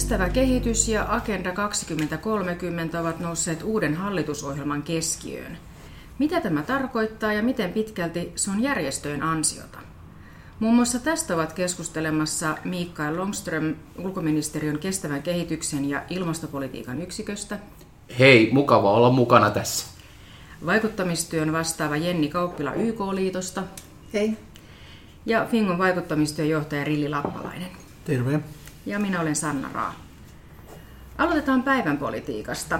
Kestävä kehitys ja Agenda 2030 ovat nousseet uuden hallitusohjelman keskiöön. Mitä tämä tarkoittaa ja miten pitkälti se on järjestöjen ansiota? Muun muassa tästä ovat keskustelemassa Mikael Longström ulkoministeriön kestävän kehityksen ja ilmastopolitiikan yksiköstä. Hei, mukava olla mukana tässä. Vaikuttamistyön vastaava Jenni Kauppila YK-liitosta. Hei. Ja Fingon vaikuttamistyön johtaja Rilli Lappalainen. Terve. Ja minä olen Sanna Raa. Aloitetaan päivän politiikasta.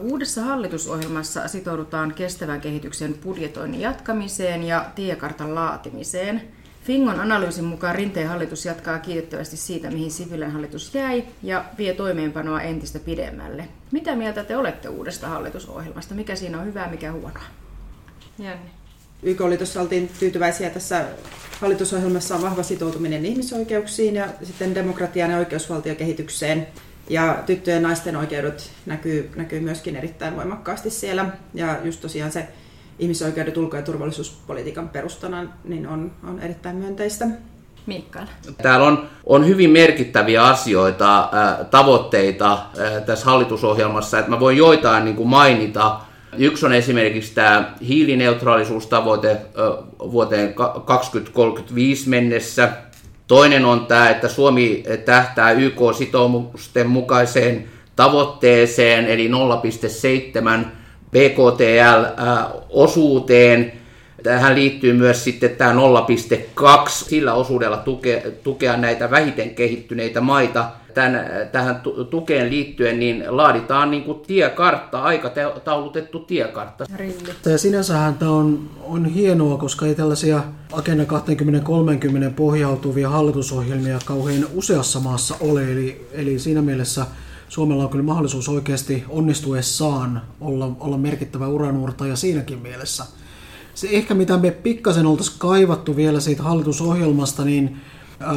Uudessa hallitusohjelmassa sitoudutaan kestävän kehityksen budjetoinnin jatkamiseen ja tiekartan laatimiseen. Fingon analyysin mukaan Rinteen hallitus jatkaa kiitettävästi siitä, mihin Sipilän hallitus jäi ja vie toimeenpanoa entistä pidemmälle. Mitä mieltä te olette uudesta hallitusohjelmasta? Mikä siinä on hyvää, mikä huonoa? Janne. YK-liitossa oltiin tyytyväisiä tässä hallitusohjelmassa on vahva sitoutuminen ihmisoikeuksiin ja sitten demokratian ja oikeusvaltiokehitykseen. Ja tyttöjen ja naisten oikeudet näkyy, näkyy myöskin erittäin voimakkaasti siellä. Ja just tosiaan se ihmisoikeudet ulko- ja turvallisuuspolitiikan perustana niin on, on erittäin myönteistä. Mikael. Täällä on, on hyvin merkittäviä asioita, äh, tavoitteita äh, tässä hallitusohjelmassa, että mä voin joitain niin kuin mainita. Yksi on esimerkiksi tämä hiilineutraalisuustavoite vuoteen 2035 mennessä. Toinen on tämä, että Suomi tähtää YK-sitoumusten mukaiseen tavoitteeseen, eli 0,7 BKTL-osuuteen. Tähän liittyy myös sitten tämä 0,2 sillä osuudella tukea, tukea näitä vähiten kehittyneitä maita. Tän, tähän tukeen liittyen niin laaditaan niin kuin tiekartta, aikataulutettu tiekartta. Ja sinänsähän tämä on, on hienoa, koska ei tällaisia Agenda 2030 pohjautuvia hallitusohjelmia kauhean useassa maassa ole. Eli, eli siinä mielessä Suomella on kyllä mahdollisuus oikeasti onnistuessaan olla, olla merkittävä uranuurtaja siinäkin mielessä. Se ehkä mitä me pikkasen oltaisiin kaivattu vielä siitä hallitusohjelmasta, niin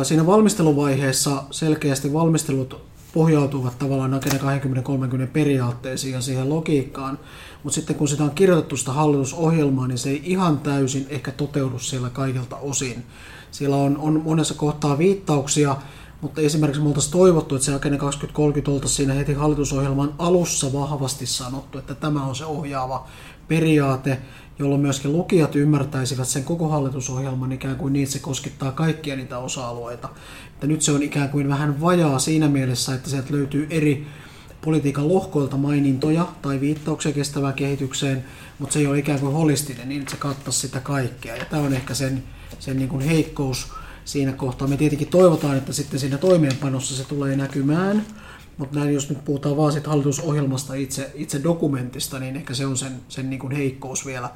siinä valmisteluvaiheessa selkeästi valmistelut pohjautuvat tavallaan Agenda 2030 periaatteisiin ja siihen logiikkaan, mutta sitten kun sitä on kirjoitettu sitä hallitusohjelmaa, niin se ei ihan täysin ehkä toteudu siellä kaikilta osin. Siellä on, on monessa kohtaa viittauksia mutta esimerkiksi me oltaisiin toivottu, että se Agenda 2030 oltaisiin siinä heti hallitusohjelman alussa vahvasti sanottu, että tämä on se ohjaava periaate, jolloin myöskin lukijat ymmärtäisivät sen koko hallitusohjelman ikään kuin niin, että se koskettaa kaikkia niitä osa-alueita. Että nyt se on ikään kuin vähän vajaa siinä mielessä, että sieltä löytyy eri politiikan lohkoilta mainintoja tai viittauksia kestävään kehitykseen, mutta se ei ole ikään kuin holistinen niin, että se kattaisi sitä kaikkea. Ja tämä on ehkä sen, sen niin kuin heikkous, siinä kohtaa. Me tietenkin toivotaan, että sitten siinä toimeenpanossa se tulee näkymään, mutta näin jos nyt puhutaan vaan sit hallitusohjelmasta itse, itse dokumentista, niin ehkä se on sen, sen niin kuin heikkous vielä,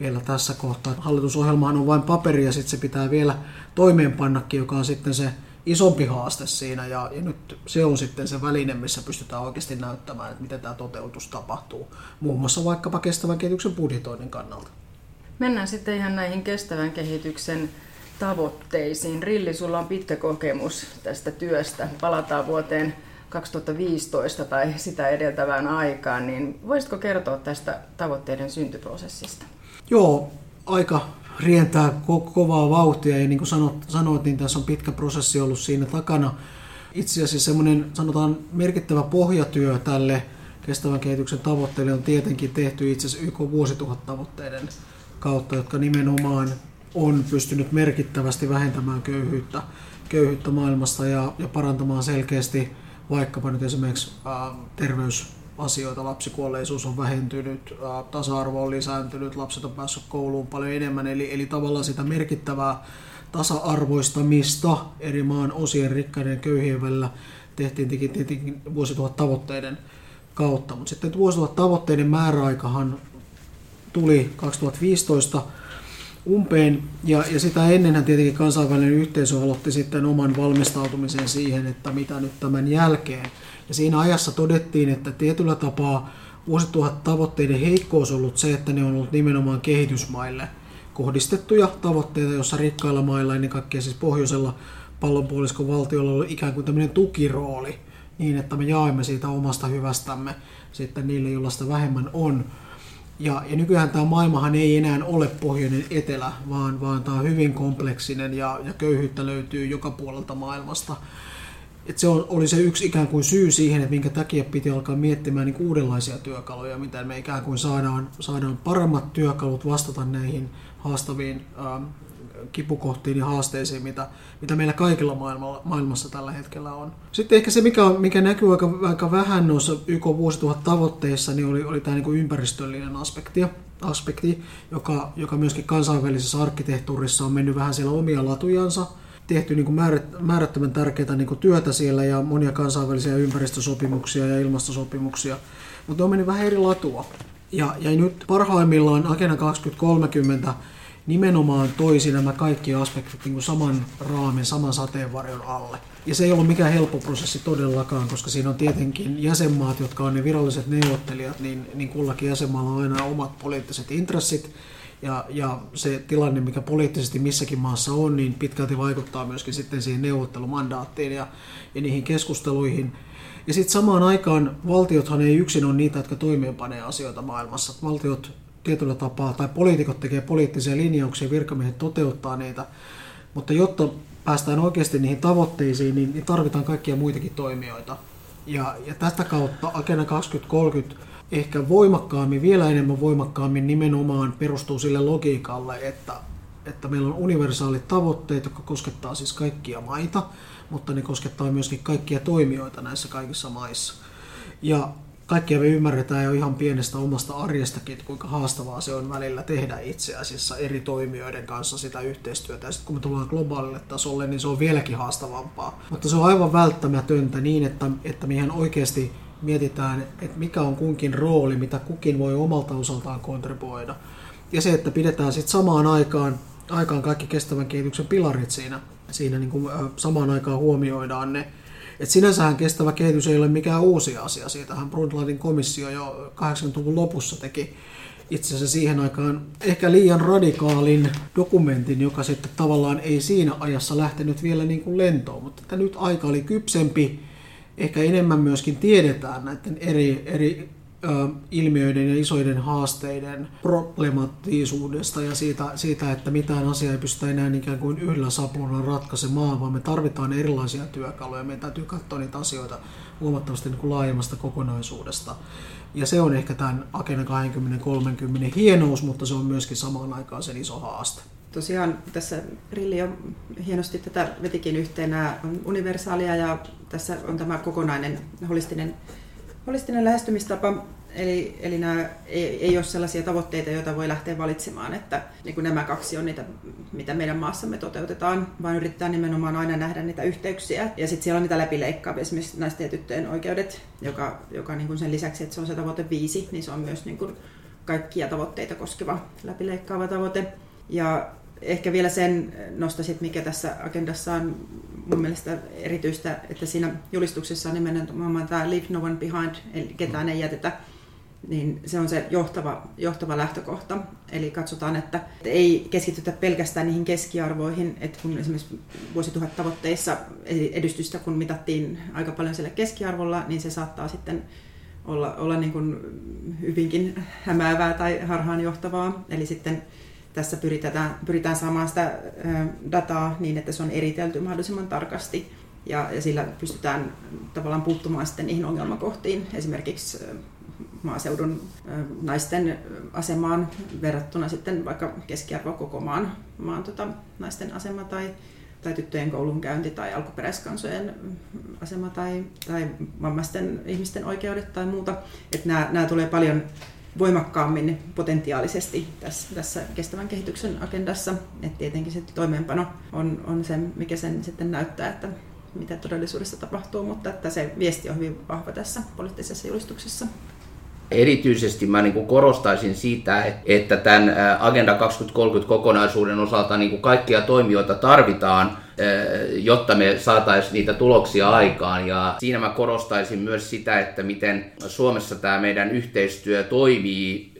vielä tässä kohtaa. Hallitusohjelmahan on vain paperi ja sitten se pitää vielä toimeenpannakin, joka on sitten se isompi haaste siinä ja, ja nyt se on sitten se väline, missä pystytään oikeasti näyttämään, että miten tämä toteutus tapahtuu, muun muassa vaikkapa kestävän kehityksen budjetoinnin kannalta. Mennään sitten ihan näihin kestävän kehityksen tavoitteisiin. Rilli, sulla on pitkä kokemus tästä työstä. Palataan vuoteen 2015 tai sitä edeltävään aikaan, niin voisitko kertoa tästä tavoitteiden syntyprosessista? Joo, aika rientää ko- kovaa vauhtia ja niin kuin sanot, sanoit, niin tässä on pitkä prosessi ollut siinä takana. Itse asiassa semmoinen sanotaan merkittävä pohjatyö tälle kestävän kehityksen tavoitteille on tietenkin tehty itse asiassa YK vuosituhattavoitteiden kautta, jotka nimenomaan on pystynyt merkittävästi vähentämään köyhyyttä, köyhyyttä maailmasta ja, ja parantamaan selkeästi vaikkapa nyt esimerkiksi ää, terveysasioita, lapsikuolleisuus on vähentynyt, ää, tasa-arvo on lisääntynyt, lapset on päässyt kouluun paljon enemmän, eli, eli tavallaan sitä merkittävää tasa-arvoistamista eri maan osien rikkaiden ja köyhien välillä tehtiin tietenkin vuosituhat tavoitteiden kautta. Mutta sitten vuosituhat tavoitteiden määräaikahan tuli 2015 umpeen. Ja, ja sitä ennenhän tietenkin kansainvälinen yhteisö aloitti sitten oman valmistautumisen siihen, että mitä nyt tämän jälkeen. Ja siinä ajassa todettiin, että tietyllä tapaa vuosituhat tavoitteiden heikkous ollut se, että ne on ollut nimenomaan kehitysmaille kohdistettuja tavoitteita, jossa rikkailla mailla, ennen kaikkea siis pohjoisella pallonpuoliskon valtiolla oli ikään kuin tämmöinen tukirooli, niin että me jaamme siitä omasta hyvästämme sitten niille, joilla sitä vähemmän on. Ja, ja nykyään tämä maailmahan ei enää ole pohjoinen etelä, vaan, vaan tämä on hyvin kompleksinen ja, ja köyhyyttä löytyy joka puolelta maailmasta. että se oli se yksi ikään kuin syy siihen, että minkä takia piti alkaa miettimään niin uudenlaisia työkaluja, mitä me ikään kuin saadaan, saadaan paremmat työkalut vastata näihin haastaviin ähm, kipukohtiin ja haasteisiin, mitä, mitä meillä kaikilla maailmalla, maailmassa tällä hetkellä on. Sitten ehkä se, mikä, mikä näkyy aika, aika vähän noissa YK vuosituhat tavoitteissa, niin oli, oli tämä niin kuin ympäristöllinen aspekti, aspekti joka, joka myöskin kansainvälisessä arkkitehtuurissa on mennyt vähän siellä omia latujansa – tehty niin kuin määrättömän tärkeää niin kuin työtä siellä ja monia kansainvälisiä ympäristösopimuksia ja ilmastosopimuksia, mutta ne on mennyt vähän eri latua. Ja, ja nyt parhaimmillaan Agenda 2030 nimenomaan toisi nämä kaikki aspektit niin kuin saman raamin, saman sateenvarjon alle. Ja se ei ollut mikään helppo prosessi todellakaan, koska siinä on tietenkin jäsenmaat, jotka on ne viralliset neuvottelijat, niin, niin kullakin jäsenmaalla on aina omat poliittiset intressit, ja, ja se tilanne, mikä poliittisesti missäkin maassa on, niin pitkälti vaikuttaa myöskin sitten siihen neuvottelumandaattiin ja, ja niihin keskusteluihin. Ja sitten samaan aikaan valtiothan ei yksin ole niitä, jotka toimeenpanee asioita maailmassa. Valtiot tietyllä tapaa, tai poliitikot tekee poliittisia linjauksia, virkamiehet toteuttaa niitä, mutta jotta päästään oikeasti niihin tavoitteisiin, niin, niin tarvitaan kaikkia muitakin toimijoita. Ja, ja tästä kautta Agenda 2030 ehkä voimakkaammin, vielä enemmän voimakkaammin nimenomaan perustuu sille logiikalle, että, että meillä on universaalit tavoitteet, jotka koskettaa siis kaikkia maita, mutta ne koskettaa myöskin kaikkia toimijoita näissä kaikissa maissa. Ja kaikkia me ymmärretään jo ihan pienestä omasta arjestakin, että kuinka haastavaa se on välillä tehdä itse asiassa eri toimijoiden kanssa sitä yhteistyötä. Ja sitten kun me tullaan globaalille tasolle, niin se on vieläkin haastavampaa. Mutta se on aivan välttämätöntä niin, että, että meidän oikeasti mietitään, että mikä on kunkin rooli, mitä kukin voi omalta osaltaan kontribuoida. Ja se, että pidetään sitten samaan aikaan, aikaan kaikki kestävän kehityksen pilarit siinä, siinä niin kuin, samaan aikaan huomioidaan ne. Et sinänsähän kestävä kehitys ei ole mikään uusi asia. Siitähän Brundtlandin komissio jo 80-luvun lopussa teki itse asiassa siihen aikaan ehkä liian radikaalin dokumentin, joka sitten tavallaan ei siinä ajassa lähtenyt vielä niin kuin lentoon, mutta että nyt aika oli kypsempi ehkä enemmän myöskin tiedetään näiden eri, eri ilmiöiden ja isoiden haasteiden problematiisuudesta ja siitä, siitä, että mitään asiaa ei pystytä enää ikään kuin yhdellä saplunalla ratkaisemaan, vaan me tarvitaan erilaisia työkaluja. Meidän täytyy katsoa niitä asioita huomattavasti niin kuin laajemmasta kokonaisuudesta. Ja se on ehkä tämän Agenda 2030 hienous, mutta se on myöskin samaan aikaan sen iso haaste tosiaan tässä Rilli jo hienosti tätä vetikin yhteen. Nämä on universaalia ja tässä on tämä kokonainen holistinen, holistinen lähestymistapa. Eli, eli nämä ei, ei ole sellaisia tavoitteita, joita voi lähteä valitsemaan, että niin kuin nämä kaksi on niitä, mitä meidän maassamme toteutetaan, vaan yritetään nimenomaan aina nähdä niitä yhteyksiä. Ja sitten siellä on niitä läpileikkaavia, esimerkiksi naisten ja tyttöjen oikeudet, joka, joka niin kuin sen lisäksi, että se on se tavoite viisi, niin se on myös niin kuin kaikkia tavoitteita koskeva läpileikkaava tavoite. Ja ehkä vielä sen nostaisit, mikä tässä agendassa on mun mielestä erityistä, että siinä julistuksessa on nimenomaan tämä Leave No One Behind, eli ketään ei jätetä, niin se on se johtava, johtava lähtökohta. Eli katsotaan, että ei keskitytä pelkästään niihin keskiarvoihin, että kun esimerkiksi vuosituhat tavoitteissa edistystä, kun mitattiin aika paljon siellä keskiarvolla, niin se saattaa sitten olla, olla niin kuin hyvinkin hämäävää tai harhaanjohtavaa. Eli sitten tässä pyritään, pyritään saamaan sitä dataa niin, että se on eritelty mahdollisimman tarkasti ja, ja sillä pystytään tavallaan puuttumaan sitten niihin ongelmakohtiin, esimerkiksi maaseudun naisten asemaan verrattuna sitten vaikka keskiarvo koko maan, maan tota, naisten asema tai, tai tyttöjen koulunkäynti tai alkuperäiskansojen asema tai, tai vammaisten ihmisten oikeudet tai muuta. Että nämä, nämä tulee paljon voimakkaammin potentiaalisesti tässä, tässä kestävän kehityksen agendassa. Et tietenkin se toimeenpano on, on se, mikä sen sitten näyttää, että mitä todellisuudessa tapahtuu, mutta että se viesti on hyvin vahva tässä poliittisessa julistuksessa. Erityisesti mä niin korostaisin sitä, että tämän Agenda 2030 kokonaisuuden osalta niin kaikkia toimijoita tarvitaan, jotta me saataisiin niitä tuloksia aikaan. Ja siinä mä korostaisin myös sitä, että miten Suomessa tämä meidän yhteistyö toimii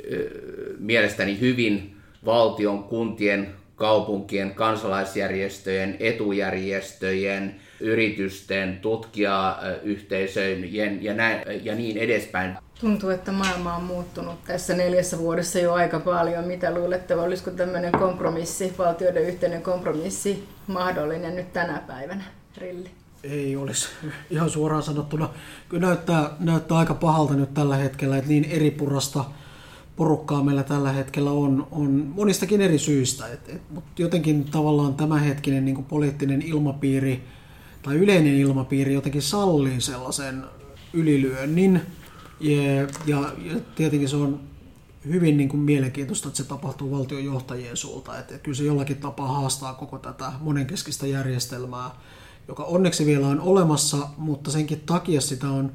mielestäni hyvin valtion, kuntien, kaupunkien, kansalaisjärjestöjen, etujärjestöjen, yritysten, tutkijayhteisöjen ja, näin, ja niin edespäin. Tuntuu, että maailma on muuttunut tässä neljässä vuodessa jo aika paljon. Mitä luulette, olisiko tämmöinen kompromissi, valtioiden yhteinen kompromissi mahdollinen nyt tänä päivänä, Rilli? ei olisi ihan suoraan sanottuna. Kyllä näyttää, näyttää aika pahalta nyt tällä hetkellä, että niin eri purasta porukkaa meillä tällä hetkellä on, on monistakin eri syistä. Et, et, mutta jotenkin tavallaan tämänhetkinen niin poliittinen ilmapiiri tai yleinen ilmapiiri jotenkin sallii sellaisen ylilyönnin. Ja, ja, ja tietenkin se on hyvin niin kuin mielenkiintoista, että se tapahtuu valtionjohtajien suulta. Että, että kyllä se jollakin tapaa haastaa koko tätä monenkeskistä järjestelmää, joka onneksi vielä on olemassa, mutta senkin takia sitä on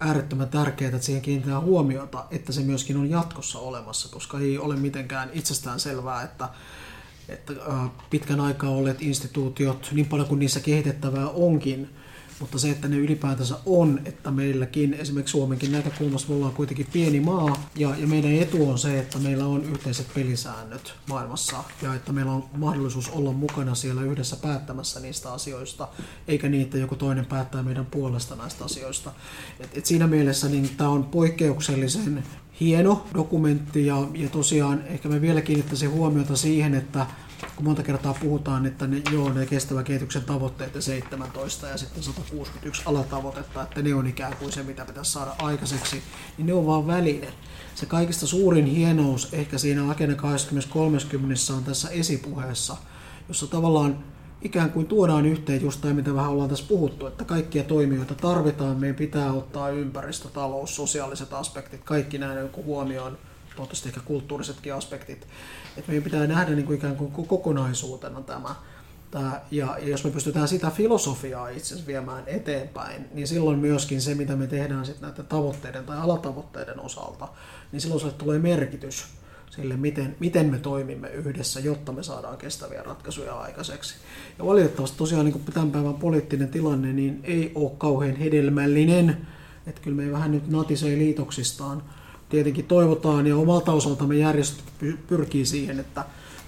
äärettömän tärkeää, että siihen kiinnitetään huomiota, että se myöskin on jatkossa olemassa, koska ei ole mitenkään itsestään selvää, että, että pitkän aikaa olleet instituutiot, niin paljon kuin niissä kehitettävää onkin, mutta se, että ne ylipäätänsä on, että meilläkin, esimerkiksi Suomenkin näkökulmassa, me ollaan kuitenkin pieni maa, ja, ja meidän etu on se, että meillä on yhteiset pelisäännöt maailmassa, ja että meillä on mahdollisuus olla mukana siellä yhdessä päättämässä niistä asioista, eikä niin, että joku toinen päättää meidän puolesta näistä asioista. Et, et siinä mielessä niin tämä on poikkeuksellisen hieno dokumentti, ja, ja tosiaan ehkä me vielä kiinnittäisin huomiota siihen, että kun monta kertaa puhutaan, että ne, joo, ne kestävän kehityksen tavoitteet 17 ja sitten 161 alatavoitetta, että ne on ikään kuin se, mitä pitäisi saada aikaiseksi, niin ne on vaan väline. Se kaikista suurin hienous ehkä siinä Agenda 2030 on tässä esipuheessa, jossa tavallaan ikään kuin tuodaan yhteen just tämä, mitä vähän ollaan tässä puhuttu, että kaikkia toimijoita tarvitaan, meidän pitää ottaa ympäristö, talous, sosiaaliset aspektit, kaikki näin huomioon, toivottavasti ehkä kulttuurisetkin aspektit. Että meidän pitää nähdä niin kuin ikään kuin kokonaisuutena tämä. ja jos me pystytään sitä filosofiaa itse asiassa viemään eteenpäin, niin silloin myöskin se, mitä me tehdään sitten näiden tavoitteiden tai alatavoitteiden osalta, niin silloin se tulee merkitys sille, miten, miten me toimimme yhdessä, jotta me saadaan kestäviä ratkaisuja aikaiseksi. Ja valitettavasti tosiaan niin tämän päivän poliittinen tilanne niin ei ole kauhean hedelmällinen, että kyllä me vähän nyt natisee liitoksistaan, tietenkin toivotaan ja omalta osaltamme järjestöt pyrkii siihen, että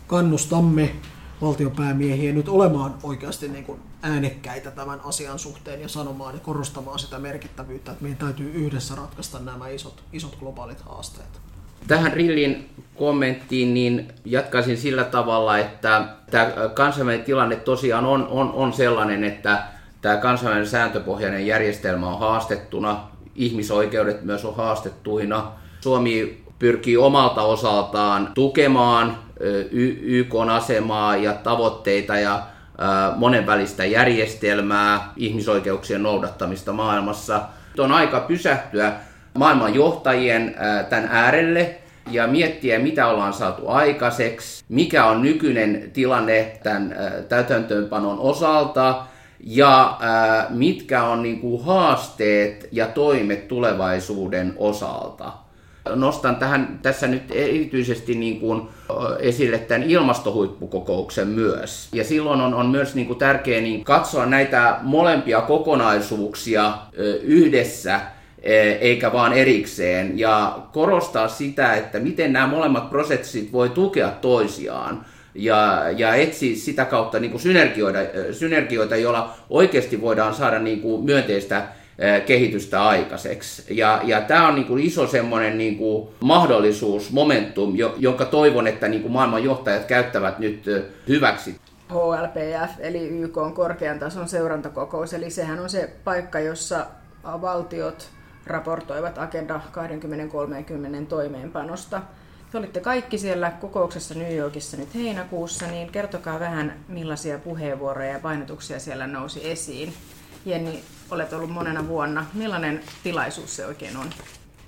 kannustamme valtionpäämiehiä nyt olemaan oikeasti niin kuin äänekkäitä tämän asian suhteen ja sanomaan ja korostamaan sitä merkittävyyttä, että meidän täytyy yhdessä ratkaista nämä isot, isot globaalit haasteet. Tähän Rillin kommenttiin niin jatkaisin sillä tavalla, että tämä kansainvälinen tilanne tosiaan on, on, on sellainen, että tämä kansainvälinen sääntöpohjainen järjestelmä on haastettuna, ihmisoikeudet myös on haastettuina, Suomi pyrkii omalta osaltaan tukemaan YK asemaa ja tavoitteita ja monenvälistä järjestelmää, ihmisoikeuksien noudattamista maailmassa. Nyt on aika pysähtyä maailman johtajien tämän äärelle ja miettiä, mitä ollaan saatu aikaiseksi, mikä on nykyinen tilanne tämän täytäntöönpanon osalta ja mitkä on niin kuin haasteet ja toimet tulevaisuuden osalta nostan tähän tässä nyt erityisesti niin kuin esille tämän ilmastohuippukokouksen myös. Ja silloin on, on myös niin kuin tärkeää niin katsoa näitä molempia kokonaisuuksia yhdessä, eikä vaan erikseen, ja korostaa sitä, että miten nämä molemmat prosessit voi tukea toisiaan ja, ja etsiä sitä kautta niin kuin synergioita, synergioita, joilla oikeasti voidaan saada niin kuin myönteistä kehitystä aikaiseksi. Ja, ja tämä on niin kuin iso semmoinen niin kuin mahdollisuus, momentum, jonka toivon, että niin kuin maailman johtajat käyttävät nyt hyväksi. HLPF eli YK on korkean tason seurantakokous, eli sehän on se paikka, jossa valtiot raportoivat Agenda 2030 toimeenpanosta. Te olitte kaikki siellä kokouksessa New Yorkissa nyt heinäkuussa, niin kertokaa vähän millaisia puheenvuoroja ja painotuksia siellä nousi esiin. Jenni, olet ollut monena vuonna. Millainen tilaisuus se oikein on?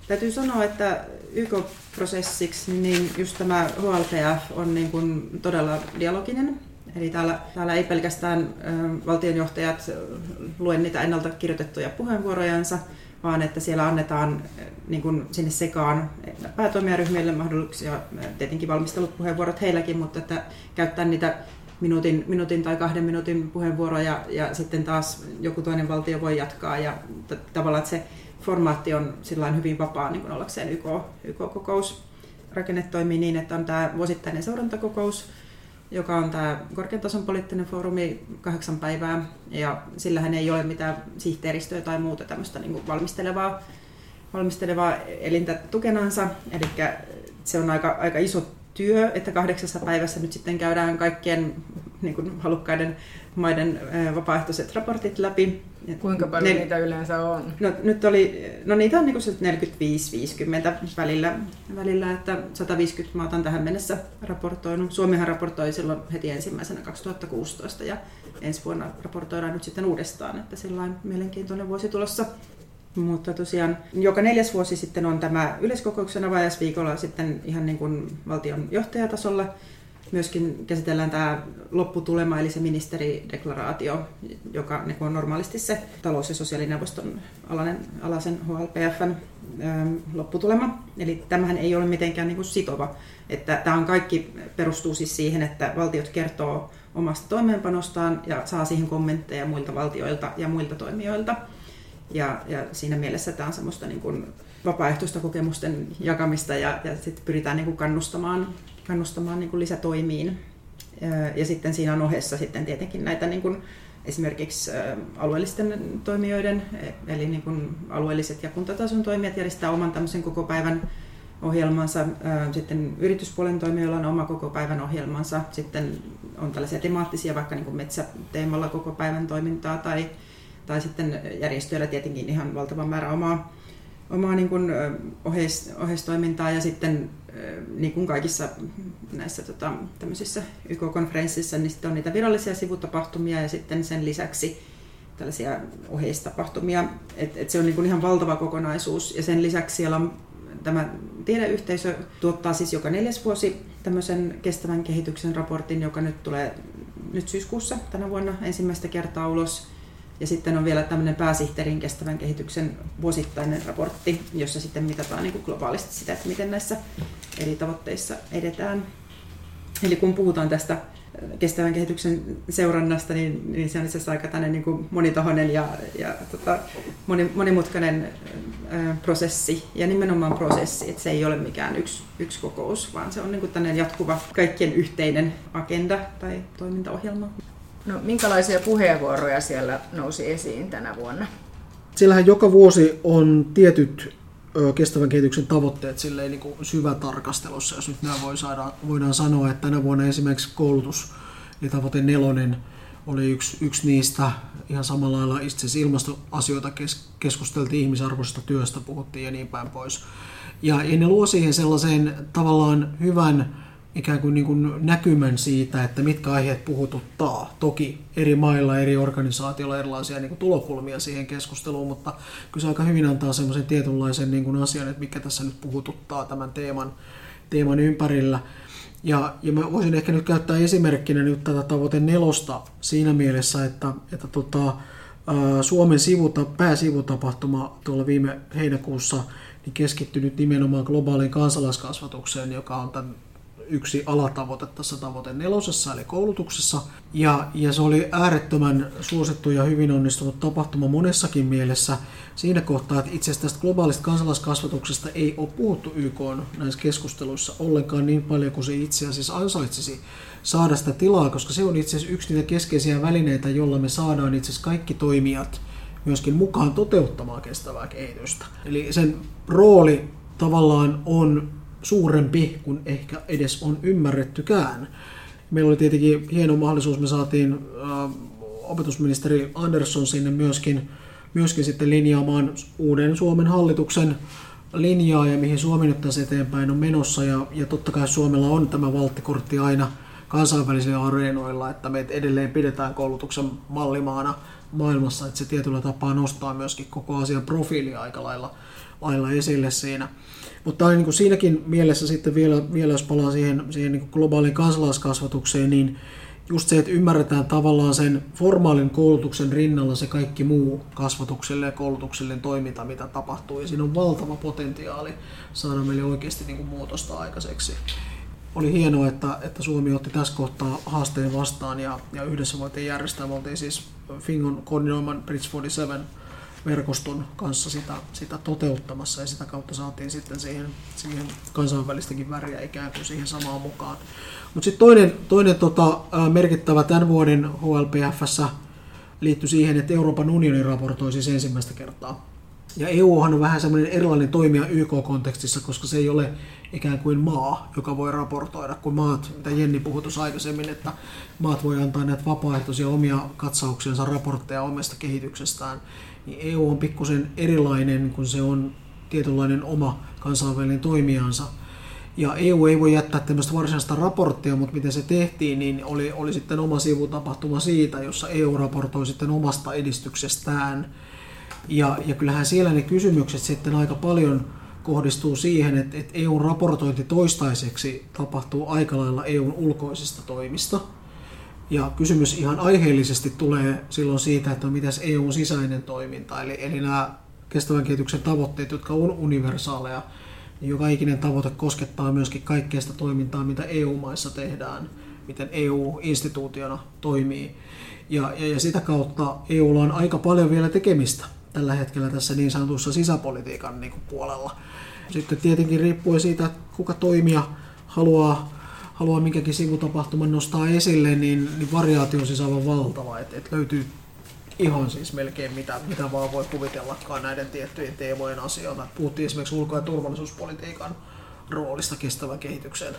Täytyy sanoa, että YK-prosessiksi niin just tämä HLPF on niin kuin todella dialoginen. Eli täällä, täällä ei pelkästään valtionjohtajat lue niitä ennalta kirjoitettuja puheenvuorojansa, vaan että siellä annetaan niin kuin sinne sekaan päätoimijaryhmille mahdollisuuksia, tietenkin valmistelut puheenvuorot heilläkin, mutta että käyttää niitä minuutin, minuutin tai kahden minuutin puheenvuoroja ja sitten taas joku toinen valtio voi jatkaa ja t- tavallaan että se formaatti on hyvin vapaa niin kuin ollakseen YK, YK-kokous. Rakenne toimii niin, että on tämä vuosittainen seurantakokous, joka on tämä korkean tason poliittinen foorumi kahdeksan päivää, ja sillähän ei ole mitään sihteeristöä tai muuta tämmöistä niin valmistelevaa, valmistelevaa elintä tukenansa, eli se on aika, aika iso työ, että kahdeksassa päivässä nyt sitten käydään kaikkien niin kuin halukkaiden maiden vapaaehtoiset raportit läpi. Kuinka paljon ne, niitä yleensä on? No, nyt oli, no niitä on niin 45-50 välillä, välillä, että 150 maata on tähän mennessä raportoinut. Suomihan raportoi silloin heti ensimmäisenä 2016 ja ensi vuonna raportoidaan nyt sitten uudestaan, että sillä on mielenkiintoinen vuosi tulossa. Mutta tosiaan joka neljäs vuosi sitten on tämä yleiskokouksen avajaisviikolla sitten ihan niin kuin valtion johtajatasolla. Myöskin käsitellään tämä lopputulema, eli se ministerideklaraatio, joka niin on normaalisti se talous- ja sosiaalineuvoston alainen, alaisen HLPFn ähm, lopputulema. Eli tämähän ei ole mitenkään niin sitova. Että tämä on kaikki perustuu siis siihen, että valtiot kertoo omasta toimeenpanostaan ja saa siihen kommentteja muilta valtioilta ja muilta toimijoilta. Ja, ja siinä mielessä tämä on semmoista niin kuin vapaaehtoista kokemusten jakamista ja, ja sitten pyritään niin kuin kannustamaan, kannustamaan niin kuin lisätoimiin. Ja sitten siinä on ohessa sitten tietenkin näitä niin kuin esimerkiksi alueellisten toimijoiden, e, eli niin kuin alueelliset ja kuntatason toimijat järjestää oman tämmöisen koko päivän ohjelmansa. Sitten yrityspuolen toimijoilla on oma koko päivän ohjelmansa. Sitten on tällaisia temaattisia, vaikka niin kuin metsäteemalla koko päivän toimintaa tai tai sitten järjestöillä tietenkin ihan valtava määrä omaa, omaa niin kuin oheis, oheistoimintaa ja sitten niin kuin kaikissa näissä tota, tämmöisissä YK-konferenssissa, niin sitten on niitä virallisia sivutapahtumia ja sitten sen lisäksi tällaisia oheistapahtumia. Et, et se on niin kuin ihan valtava kokonaisuus ja sen lisäksi siellä on tämä tiedeyhteisö tuottaa siis joka neljäs vuosi tämmöisen kestävän kehityksen raportin, joka nyt tulee nyt syyskuussa tänä vuonna ensimmäistä kertaa ulos. Ja sitten on vielä tämmöinen pääsihteerin kestävän kehityksen vuosittainen raportti, jossa sitten mitataan niin kuin globaalisti sitä, että miten näissä eri tavoitteissa edetään. Eli kun puhutaan tästä kestävän kehityksen seurannasta, niin, niin se on itse asiassa aika niin kuin monitahoinen ja, ja tota, moni, monimutkainen ä, prosessi, ja nimenomaan prosessi, että se ei ole mikään yksi, yksi kokous, vaan se on niin kuin jatkuva kaikkien yhteinen agenda tai toimintaohjelma. No, minkälaisia puheenvuoroja siellä nousi esiin tänä vuonna? Siellähän joka vuosi on tietyt kestävän kehityksen tavoitteet silleen niin kuin syvätarkastelussa, jos nyt nämä voi saada, voidaan sanoa, että tänä vuonna esimerkiksi koulutus, eli tavoite nelonen, oli yksi, yksi niistä. Ihan samalla lailla itse ilmastoasioita kes, keskusteltiin, ihmisarvoisesta työstä puhuttiin ja niin päin pois. Ja, ja ne luo siihen sellaisen tavallaan hyvän ikään kuin, niin kuin näkymän siitä, että mitkä aiheet puhututtaa. Toki eri mailla, eri organisaatioilla erilaisia niin kuin tulokulmia siihen keskusteluun, mutta kyllä se aika hyvin antaa semmoisen tietynlaisen niin kuin asian, että mikä tässä nyt puhututtaa tämän teeman, teeman ympärillä. Ja, ja mä voisin ehkä nyt käyttää esimerkkinä nyt tätä tavoite nelosta siinä mielessä, että, että tota, Suomen sivuta, pääsivutapahtuma tuolla viime heinäkuussa niin keskittyi nyt nimenomaan globaaliin kansalaiskasvatukseen, joka on tämän yksi alatavoite tässä tavoite nelosessa, eli koulutuksessa. Ja, ja se oli äärettömän suosittu ja hyvin onnistunut tapahtuma monessakin mielessä siinä kohtaa, että itse asiassa tästä globaalista kansalaiskasvatuksesta ei ole puhuttu YK näissä keskusteluissa ollenkaan niin paljon kuin se itse asiassa ansaitsisi saada sitä tilaa, koska se on itse asiassa yksi niitä keskeisiä välineitä, jolla me saadaan itse asiassa kaikki toimijat myöskin mukaan toteuttamaan kestävää kehitystä. Eli sen rooli tavallaan on suurempi kuin ehkä edes on ymmärrettykään. Meillä oli tietenkin hieno mahdollisuus, me saatiin äh, opetusministeri Andersson sinne myöskin, myöskin sitten linjaamaan uuden Suomen hallituksen linjaa ja mihin Suomi nyt tässä eteenpäin on menossa. Ja, ja totta kai Suomella on tämä valttikortti aina kansainvälisillä areenoilla, että me edelleen pidetään koulutuksen mallimaana maailmassa, että se tietyllä tapaa nostaa myöskin koko asian profiilia aika lailla, lailla esille siinä. Mutta niin kuin siinäkin mielessä sitten vielä, vielä jos palaa siihen, siihen niin globaaliin kansalaiskasvatukseen, niin just se, että ymmärretään tavallaan sen formaalin koulutuksen rinnalla se kaikki muu kasvatukselle ja koulutukselle toiminta, mitä tapahtuu. Ja siinä on valtava potentiaali saada meille oikeasti niin kuin muutosta aikaiseksi. Oli hienoa, että, että Suomi otti tässä kohtaa haasteen vastaan ja, ja yhdessä voitiin järjestää. Me oltiin siis Fingon koordinoiman Bridge 47 verkoston kanssa sitä, sitä toteuttamassa ja sitä kautta saatiin sitten siihen, siihen kansainvälistäkin väriä ikään kuin siihen samaan mukaan. Mutta sitten toinen, toinen tota, merkittävä tämän vuoden HLPFssä liittyi siihen, että Euroopan unioni raportoi siis ensimmäistä kertaa Ja EU on vähän semmoinen erilainen toimija YK-kontekstissa, koska se ei ole ikään kuin maa, joka voi raportoida, kun maat, mitä Jenni puhui aikaisemmin, että maat voi antaa näitä vapaaehtoisia omia katsauksiansa, raportteja omasta kehityksestään, niin EU on pikkusen erilainen, kun se on tietynlainen oma kansainvälinen toimijansa. Ja EU ei voi jättää tämmöistä varsinaista raporttia, mutta miten se tehtiin, niin oli, oli sitten oma sivutapahtuma siitä, jossa EU raportoi sitten omasta edistyksestään. Ja, ja kyllähän siellä ne kysymykset sitten aika paljon kohdistuu siihen, että, että EUn raportointi toistaiseksi tapahtuu aika lailla EUn ulkoisista toimista. Ja kysymys ihan aiheellisesti tulee silloin siitä, että mitä EUn sisäinen toiminta, eli, eli nämä kestävän kehityksen tavoitteet, jotka on universaaleja, niin joka ikinen tavoite koskettaa myöskin kaikkea sitä toimintaa, mitä EU-maissa tehdään, miten EU-instituutiona toimii. Ja, ja, ja sitä kautta EUlla on aika paljon vielä tekemistä tällä hetkellä tässä niin sanotussa sisäpolitiikan niin kuin puolella. Sitten tietenkin riippuen siitä, kuka toimija haluaa, haluaa minkäkin sivutapahtuman nostaa esille, niin, niin variaatio on siis aivan valtava. Et, et löytyy ihan siis melkein mitä, mitä vaan voi kuvitellakaan näiden tiettyjen teemojen asioita. Puhuttiin esimerkiksi ulko- ja turvallisuuspolitiikan roolista kestävän kehityksen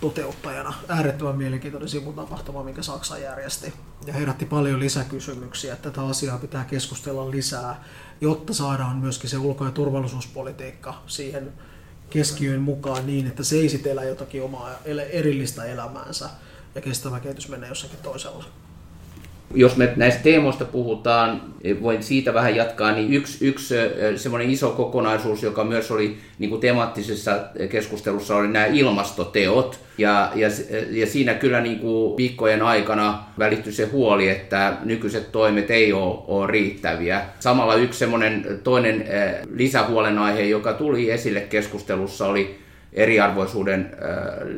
toteuttajana. Äärettömän mielenkiintoinen sivutapahtuma, minkä Saksa järjesti. Ja herätti paljon lisäkysymyksiä, että tätä asiaa pitää keskustella lisää, jotta saadaan myöskin se ulko- ja turvallisuuspolitiikka siihen keskiöön mukaan niin, että se ei sitten elä jotakin omaa erillistä elämäänsä ja kestävä kehitys menee jossakin toisella. Jos me näistä teemoista puhutaan, voin siitä vähän jatkaa, niin yksi, yksi semmoinen iso kokonaisuus, joka myös oli niin kuin temaattisessa keskustelussa, oli nämä ilmastoteot. Ja, ja, ja siinä kyllä niin kuin viikkojen aikana välittyi se huoli, että nykyiset toimet ei ole, ole riittäviä. Samalla yksi semmoinen toinen lisähuolenaihe, joka tuli esille keskustelussa, oli eriarvoisuuden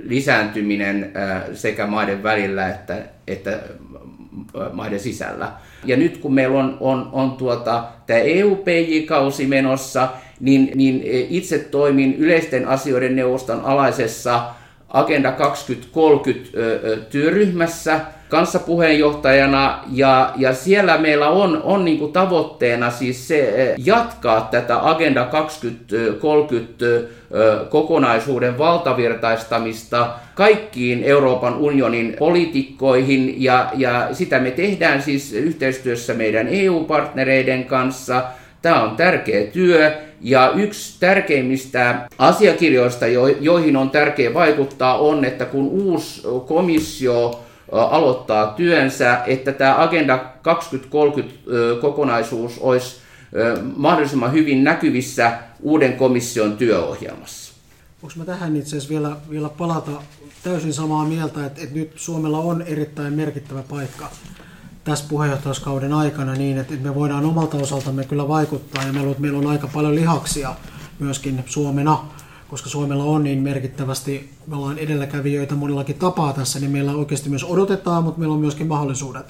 lisääntyminen sekä maiden välillä että, että maiden sisällä. Ja nyt kun meillä on, on, on tuota, tämä EU-PJ-kausi menossa, niin, niin itse toimin yleisten asioiden neuvoston alaisessa Agenda 2030 työryhmässä kanssa puheenjohtajana ja, ja siellä meillä on, on niin kuin tavoitteena siis se jatkaa tätä Agenda 2030 kokonaisuuden valtavirtaistamista kaikkiin Euroopan unionin poliitikkoihin ja, ja sitä me tehdään siis yhteistyössä meidän EU-partnereiden kanssa. Tämä on tärkeä työ ja yksi tärkeimmistä asiakirjoista, joihin on tärkeää vaikuttaa, on, että kun uusi komissio aloittaa työnsä, että tämä Agenda 2030 kokonaisuus olisi mahdollisimman hyvin näkyvissä uuden komission työohjelmassa. Voinko mä tähän itse asiassa vielä, vielä palata täysin samaa mieltä, että, että nyt Suomella on erittäin merkittävä paikka tässä puheenjohtajuuskauden aikana niin, että me voidaan omalta osaltamme kyllä vaikuttaa ja meillä on aika paljon lihaksia myöskin Suomena, koska Suomella on niin merkittävästi, me ollaan edelläkävijöitä monillakin tapaa tässä, niin meillä oikeasti myös odotetaan, mutta meillä on myöskin mahdollisuudet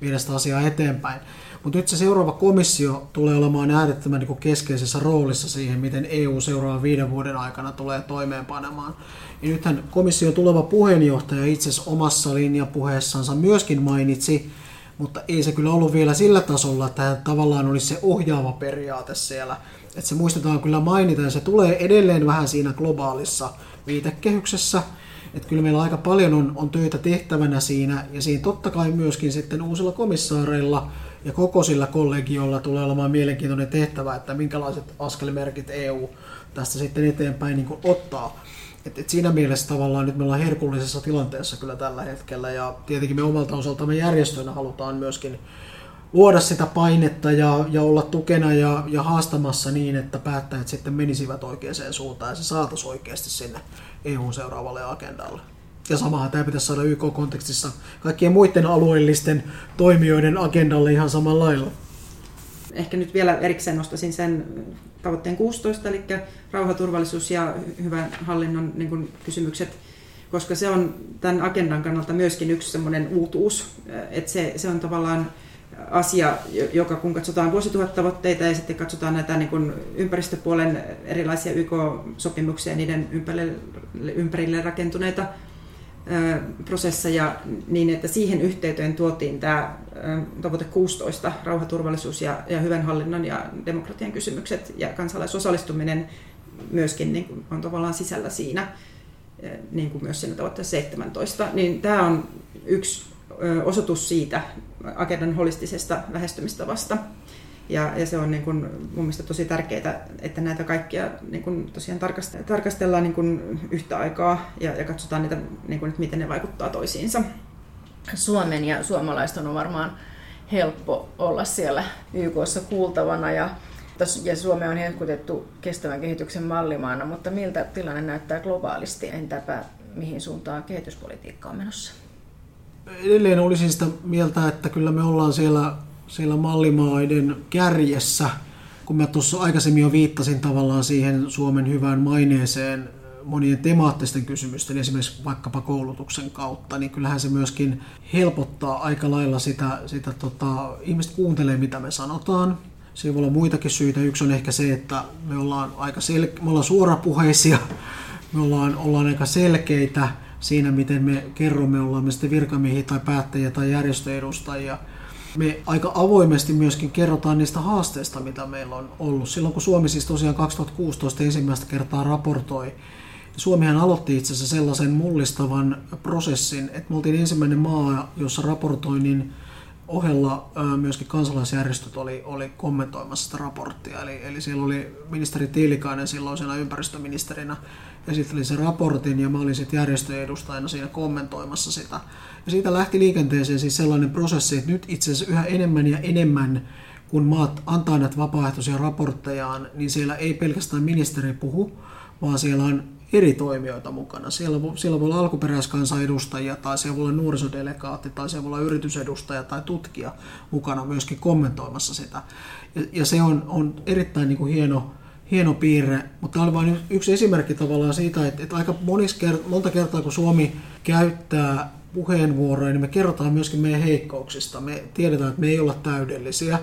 viedä sitä asiaa eteenpäin. Mutta nyt se seuraava komissio tulee olemaan äärettömän niin keskeisessä roolissa siihen, miten EU seuraavan viiden vuoden aikana tulee toimeenpanemaan. Ja nythän komission tuleva puheenjohtaja itse asiassa omassa linjapuheessansa myöskin mainitsi, mutta ei se kyllä ollut vielä sillä tasolla, että tavallaan olisi se ohjaava periaate siellä. Että se muistetaan kyllä mainita ja se tulee edelleen vähän siinä globaalissa viitekehyksessä. Että kyllä meillä aika paljon on, on töitä tehtävänä siinä ja siinä totta kai myöskin sitten uusilla komissaareilla ja koko sillä kollegiolla tulee olemaan mielenkiintoinen tehtävä, että minkälaiset askelmerkit EU tästä sitten eteenpäin niin ottaa. Et, et siinä mielessä tavallaan nyt me ollaan herkullisessa tilanteessa kyllä tällä hetkellä ja tietenkin me omalta osaltamme järjestöinä halutaan myöskin luoda sitä painetta ja, ja olla tukena ja, ja haastamassa niin, että päättäjät sitten menisivät oikeaan suuntaan ja se saataisiin oikeasti sinne EUn seuraavalle agendalle. Ja samahan tämä pitäisi saada YK-kontekstissa kaikkien muiden alueellisten toimijoiden agendalle ihan samalla lailla. Ehkä nyt vielä erikseen nostaisin sen tavoitteen 16, eli rauha, turvallisuus ja hyvän hallinnon niin kuin, kysymykset, koska se on tämän agendan kannalta myöskin yksi semmoinen uutuus, että se, se on tavallaan asia, joka kun katsotaan vuosituhattavoitteita ja sitten katsotaan näitä niin kuin ympäristöpuolen erilaisia YK-sopimuksia ja niiden ympärille, ympärille rakentuneita prosesseja niin, että siihen yhteyteen tuotiin tämä tavoite 16, rauha, turvallisuus ja, ja hyvän hallinnon ja demokratian kysymykset ja kansalaisosallistuminen myöskin niin kuin on tavallaan sisällä siinä, niin kuin myös siinä tavoitteessa 17. Niin tämä on yksi osoitus siitä agendan holistisesta lähestymistavasta. Ja, ja se on niin kuin, mun mielestä tosi tärkeää, että näitä kaikkia niin kuin, tosiaan tarkastellaan niin kuin, yhtä aikaa ja, ja katsotaan niitä, niin kuin, että miten ne vaikuttaa toisiinsa. Suomen ja suomalaisten on varmaan helppo olla siellä YKssa kuultavana ja, ja Suomi on hehkutettu kestävän kehityksen mallimaana, mutta miltä tilanne näyttää globaalisti? Entäpä mihin suuntaan kehityspolitiikka on menossa? Edelleen olisin sitä mieltä, että kyllä me ollaan siellä siellä mallimaiden kärjessä, kun mä tuossa aikaisemmin jo viittasin tavallaan siihen Suomen hyvään maineeseen monien temaattisten kysymysten, esimerkiksi vaikkapa koulutuksen kautta, niin kyllähän se myöskin helpottaa aika lailla sitä, sitä tota, ihmiset kuuntelee, mitä me sanotaan. Se voi olla muitakin syitä. Yksi on ehkä se, että me ollaan aika sel- me ollaan suorapuheisia, me ollaan, ollaan aika selkeitä siinä, miten me kerromme, ollaan me sitten virkamiehiä tai päättäjiä tai järjestöedustajia – me aika avoimesti myöskin kerrotaan niistä haasteista, mitä meillä on ollut. Silloin kun Suomi siis tosiaan 2016 ensimmäistä kertaa raportoi, Suomihan aloitti itse asiassa sellaisen mullistavan prosessin, että me oltiin ensimmäinen maa, jossa raportoinnin ohella myöskin kansalaisjärjestöt oli, oli kommentoimassa sitä raporttia. Eli, eli siellä oli ministeri Tiilikainen silloisena ympäristöministerinä esitteli sen raportin ja mä olin sitten järjestöjen edustajana siinä kommentoimassa sitä. Ja siitä lähti liikenteeseen siis sellainen prosessi, että nyt itse asiassa yhä enemmän ja enemmän kun maat antaa näitä vapaaehtoisia raporttejaan, niin siellä ei pelkästään ministeri puhu, vaan siellä on eri toimijoita mukana. Siellä, siellä voi olla alkuperäiskansanedustajia, tai siellä voi olla nuorisodelegaatti, tai siellä voi olla yritysedustaja tai tutkija mukana myöskin kommentoimassa sitä. Ja, ja se on, on erittäin niin kuin hieno, hieno piirre, mutta tämä oli vain yksi esimerkki tavallaan siitä, että, että aika kert- monta kertaa kun Suomi käyttää puheenvuoroja, niin me kerrotaan myöskin meidän heikkouksista. Me tiedetään, että me ei olla täydellisiä.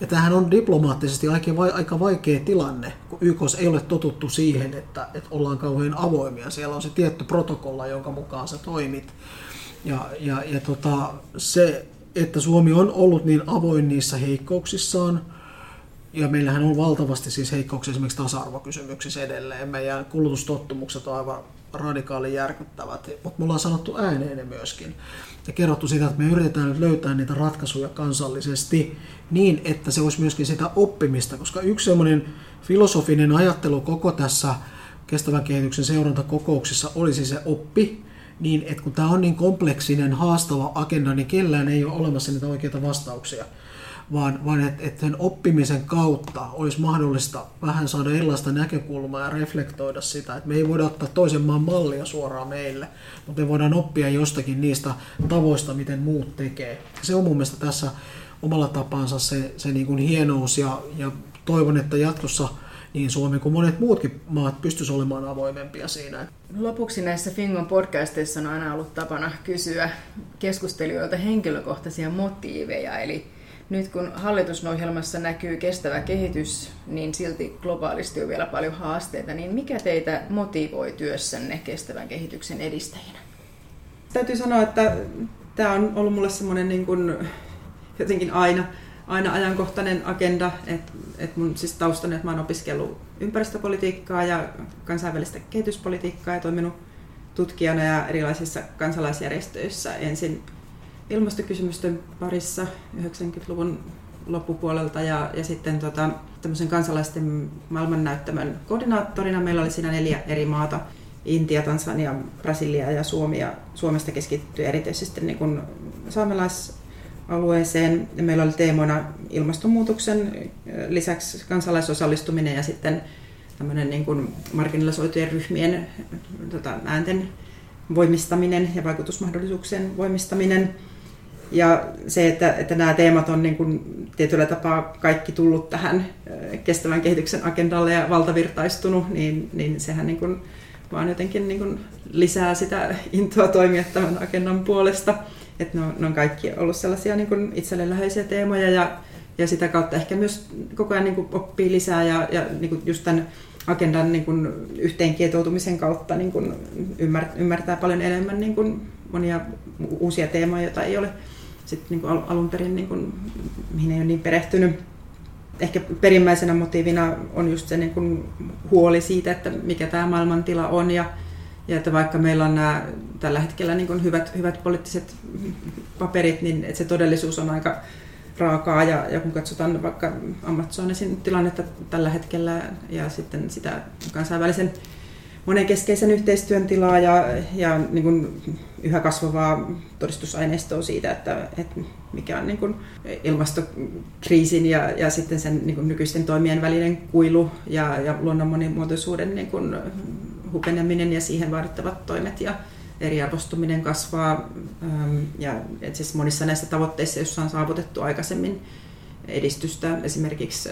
Ja tämähän on diplomaattisesti aika vaikea tilanne, kun YK ei ole totuttu siihen, että, että ollaan kauhean avoimia. Siellä on se tietty protokolla, jonka mukaan sä toimit. Ja, ja, ja tota, se, että Suomi on ollut niin avoin niissä heikkouksissaan, ja meillähän on valtavasti siis heikkouksia esimerkiksi tasa-arvokysymyksissä edelleen. Meidän kulutustottumukset on aivan radikaali järkyttävät, mutta me ollaan sanottu ääneen ne myöskin. Ja kerrottu sitä, että me yritetään nyt löytää niitä ratkaisuja kansallisesti niin, että se olisi myöskin sitä oppimista, koska yksi semmoinen filosofinen ajattelu koko tässä kestävän kehityksen seurantakokouksessa olisi se oppi, niin että kun tämä on niin kompleksinen, haastava agenda, niin kellään ei ole olemassa niitä oikeita vastauksia vaan, vaan että et sen oppimisen kautta olisi mahdollista vähän saada erilaista näkökulmaa ja reflektoida sitä, että me ei voida ottaa toisen maan mallia suoraan meille, mutta me voidaan oppia jostakin niistä tavoista, miten muut tekee. Se on mun mielestä tässä omalla tapansa se, se niin kuin hienous ja, ja toivon, että jatkossa niin Suomi kuin monet muutkin maat pystyisivät olemaan avoimempia siinä. Lopuksi näissä Fingon podcasteissa on aina ollut tapana kysyä keskustelijoilta henkilökohtaisia motiiveja, eli nyt kun hallitusohjelmassa näkyy kestävä kehitys, niin silti globaalisti on vielä paljon haasteita, niin mikä teitä motivoi työssänne kestävän kehityksen edistäjänä? Täytyy sanoa, että tämä on ollut mulle semmoinen niin kuin, jotenkin aina, aina ajankohtainen agenda, että et mun siis taustani, että mä oon opiskellut ympäristöpolitiikkaa ja kansainvälistä kehityspolitiikkaa ja toiminut tutkijana ja erilaisissa kansalaisjärjestöissä ensin ilmastokysymysten parissa 90-luvun loppupuolelta ja, ja sitten tota, tämmöisen kansalaisten maailmannäyttämön koordinaattorina meillä oli siinä neljä eri maata. Intia, Tansania, Brasilia ja Suomi. Ja Suomesta keskittyi erityisesti niin kuin saamelaisalueeseen. Ja meillä oli teemoina ilmastonmuutoksen lisäksi kansalaisosallistuminen ja sitten tämmöinen niin kuin marginalisoitujen ryhmien tota, äänten voimistaminen ja vaikutusmahdollisuuksien voimistaminen. Ja se, että, että nämä teemat on niin kuin tietyllä tapaa kaikki tullut tähän kestävän kehityksen agendalle ja valtavirtaistunut, niin, niin sehän niin kuin vaan jotenkin niin kuin lisää sitä intoa toimia tämän agendan puolesta. Että ne on, ne on kaikki ollut sellaisia niin kuin itselle läheisiä teemoja ja, ja sitä kautta ehkä myös koko ajan niin kuin oppii lisää ja, ja niin kuin just tämän agendan niin kuin yhteenkietoutumisen kautta niin kuin ymmärtää paljon enemmän niin kuin monia uusia teemoja, joita ei ole sit niin kuin alun perin, niin kuin, mihin ei ole niin perehtynyt. Ehkä perimmäisenä motiivina on just se niin kuin huoli siitä, että mikä tämä maailmantila on ja, ja että vaikka meillä on nämä tällä hetkellä niin kuin hyvät, hyvät poliittiset paperit, niin että se todellisuus on aika raakaa ja, ja kun katsotaan vaikka Amazonesin tilannetta tällä hetkellä ja sitten sitä kansainvälisen monenkeskeisen yhteistyön tilaa ja, ja niin kuin yhä kasvavaa todistusaineistoa siitä, että, että mikä on niin kuin ilmastokriisin ja, ja sitten sen niin kuin nykyisten toimien välinen kuilu ja, ja luonnon monimuotoisuuden niin kuin hupeneminen ja siihen vaadittavat toimet ja eriarvostuminen kasvaa. Ja siis monissa näistä tavoitteissa, joissa on saavutettu aikaisemmin edistystä, esimerkiksi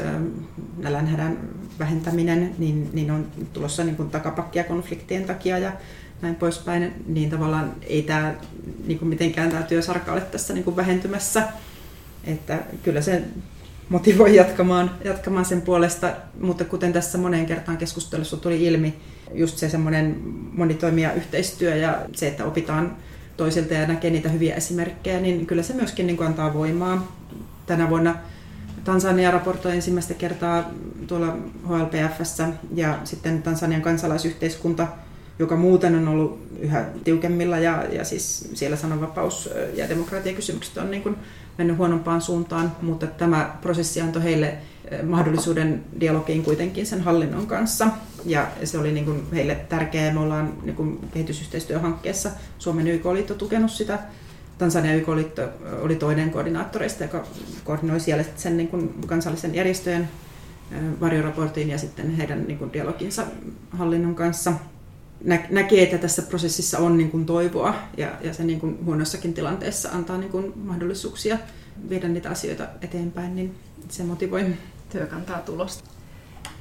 nälänhädän vähentäminen, niin, niin on tulossa niin kuin takapakkia konfliktien takia ja näin poispäin, niin tavallaan ei tämä niin kuin mitenkään tämä työsarka ole tässä niin kuin vähentymässä. Että kyllä se motivoi jatkamaan, jatkamaan sen puolesta, mutta kuten tässä moneen kertaan keskustelussa tuli ilmi, just se semmoinen monitoimija yhteistyö ja se, että opitaan toisilta ja näkee niitä hyviä esimerkkejä, niin kyllä se myöskin niin kuin antaa voimaa. Tänä vuonna Tansania raportoi ensimmäistä kertaa tuolla HLPFssä ja sitten Tansanian kansalaisyhteiskunta, joka muuten on ollut yhä tiukemmilla ja, ja siis siellä sananvapaus- ja demokratiakysymykset on niin kuin mennyt huonompaan suuntaan, mutta tämä prosessi antoi heille mahdollisuuden dialogiin kuitenkin sen hallinnon kanssa. Ja se oli niin kuin heille tärkeää. Me ollaan niin kuin kehitysyhteistyöhankkeessa Suomen YK-liitto tukenut sitä Tansania YK oli toinen koordinaattoreista, joka koordinoi siellä sen niin kuin kansallisen järjestöjen varjoraportin ja sitten heidän niin kuin dialoginsa hallinnon kanssa. Näkee, että tässä prosessissa on niin kuin toivoa ja, ja se niin kuin huonossakin tilanteessa antaa niin kuin mahdollisuuksia viedä niitä asioita eteenpäin, niin se motivoi. Työ kantaa tulosta.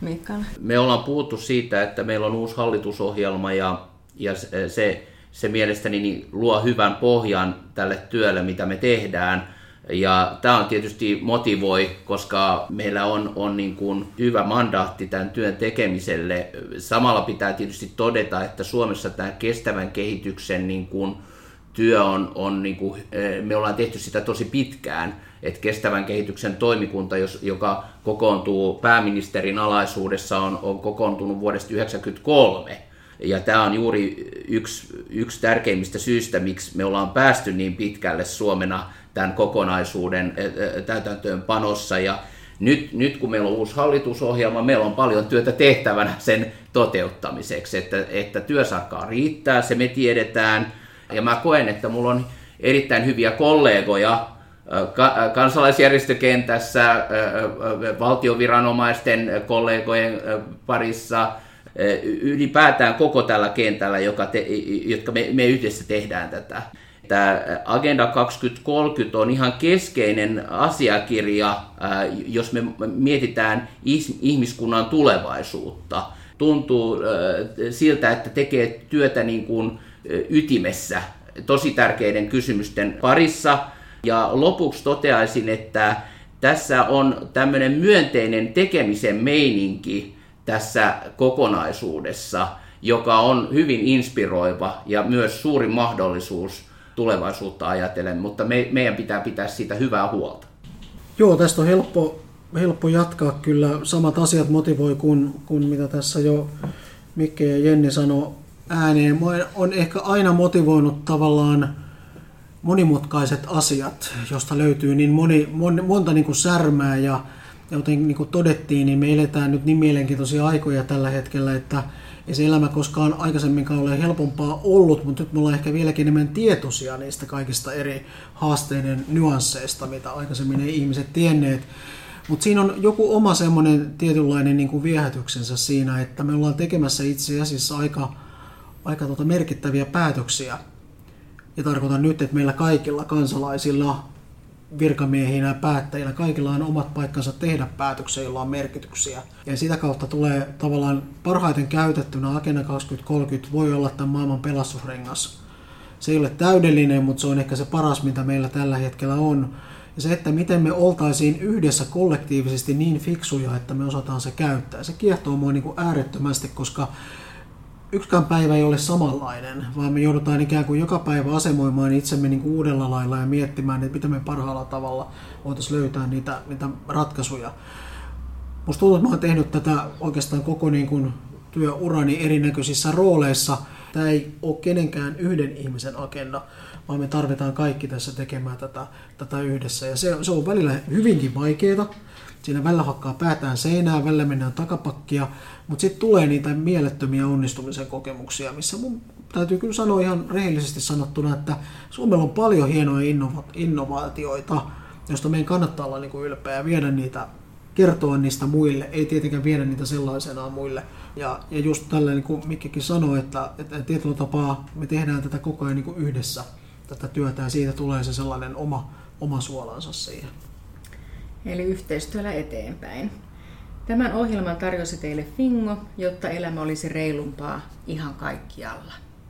Mikael. Me ollaan puhuttu siitä, että meillä on uusi hallitusohjelma ja, ja se se mielestäni niin luo hyvän pohjan tälle työlle, mitä me tehdään. Ja tämä on tietysti motivoi, koska meillä on, on niin kuin hyvä mandaatti tämän työn tekemiselle. Samalla pitää tietysti todeta, että Suomessa tämä kestävän kehityksen niin kuin työ on, on niin kuin, eh, me ollaan tehty sitä tosi pitkään, että kestävän kehityksen toimikunta, joka kokoontuu pääministerin alaisuudessa, on, on kokoontunut vuodesta 1993 ja tämä on juuri yksi, yksi tärkeimmistä syistä, miksi me ollaan päästy niin pitkälle Suomena tämän kokonaisuuden täytäntöönpanossa. Ja nyt, nyt kun meillä on uusi hallitusohjelma, meillä on paljon työtä tehtävänä sen toteuttamiseksi, että, että työsarkaa riittää, se me tiedetään. Ja mä koen, että mulla on erittäin hyviä kollegoja kansalaisjärjestökentässä, valtioviranomaisten kollegojen parissa – ylipäätään koko tällä kentällä, joka te, jotka me, me yhdessä tehdään tätä. Tämä Agenda 2030 on ihan keskeinen asiakirja, jos me mietitään ihmiskunnan tulevaisuutta. Tuntuu siltä, että tekee työtä niin kuin ytimessä tosi tärkeiden kysymysten parissa. Ja lopuksi toteaisin, että tässä on tämmöinen myönteinen tekemisen meininki, tässä kokonaisuudessa, joka on hyvin inspiroiva ja myös suuri mahdollisuus tulevaisuutta ajatellen, mutta me, meidän pitää pitää siitä hyvää huolta. Joo, tästä on helppo, helppo jatkaa kyllä. Samat asiat motivoi kuin, kuin mitä tässä jo Mikke ja Jenni sanoi ääneen. Mua on ehkä aina motivoinut tavallaan monimutkaiset asiat, josta löytyy niin moni, mon, monta niin kuin särmää ja ja kuten niin kuin todettiin, niin me eletään nyt niin mielenkiintoisia aikoja tällä hetkellä, että ei se elämä koskaan aikaisemminkaan ole helpompaa ollut, mutta nyt me ollaan ehkä vieläkin enemmän tietoisia niistä kaikista eri haasteiden nyansseista, mitä aikaisemmin ei ihmiset tienneet. Mutta siinä on joku oma semmoinen tietynlainen niin kuin viehätyksensä siinä, että me ollaan tekemässä itse asiassa aika, aika tuota merkittäviä päätöksiä. Ja tarkoitan nyt, että meillä kaikilla kansalaisilla virkamiehinä ja päättäjillä, kaikilla on omat paikkansa tehdä päätöksiä, joilla on merkityksiä. Ja sitä kautta tulee tavallaan parhaiten käytettynä Agenda 2030 voi olla tämän maailman pelastusrengas. Se ei ole täydellinen, mutta se on ehkä se paras, mitä meillä tällä hetkellä on. Ja se, että miten me oltaisiin yhdessä kollektiivisesti niin fiksuja, että me osataan se käyttää. Se kiehtoo mua niin kuin äärettömästi, koska yksikään päivä ei ole samanlainen, vaan me joudutaan ikään kuin joka päivä asemoimaan itsemme niin kuin uudella lailla ja miettimään, että miten me parhaalla tavalla voitaisiin löytää niitä, niitä ratkaisuja. Musta tuntuu, että mä oon tehnyt tätä oikeastaan koko niin kuin työurani erinäköisissä rooleissa. Tämä ei ole kenenkään yhden ihmisen agenda, vaan me tarvitaan kaikki tässä tekemään tätä, tätä yhdessä. Ja se, se on välillä hyvinkin vaikeaa. Siinä välillä hakkaa päätään seinään, välillä mennään takapakkia, mutta sitten tulee niitä mielettömiä onnistumisen kokemuksia, missä mun täytyy kyllä sanoa ihan rehellisesti sanottuna, että Suomella on paljon hienoja innova- innovaatioita, joista meidän kannattaa olla niin kuin ylpeä ja viedä niitä kertoa niistä muille, ei tietenkään viedä niitä sellaisenaan muille. Ja, ja just tällä niin kuin Mikkikin sanoi, että, että tietyllä tapaa me tehdään tätä koko ajan niin kuin yhdessä tätä työtä ja siitä tulee se sellainen oma, oma suolansa siihen. Eli yhteistyöllä eteenpäin. Tämän ohjelman tarjosi teille Fingo, jotta elämä olisi reilumpaa ihan kaikkialla.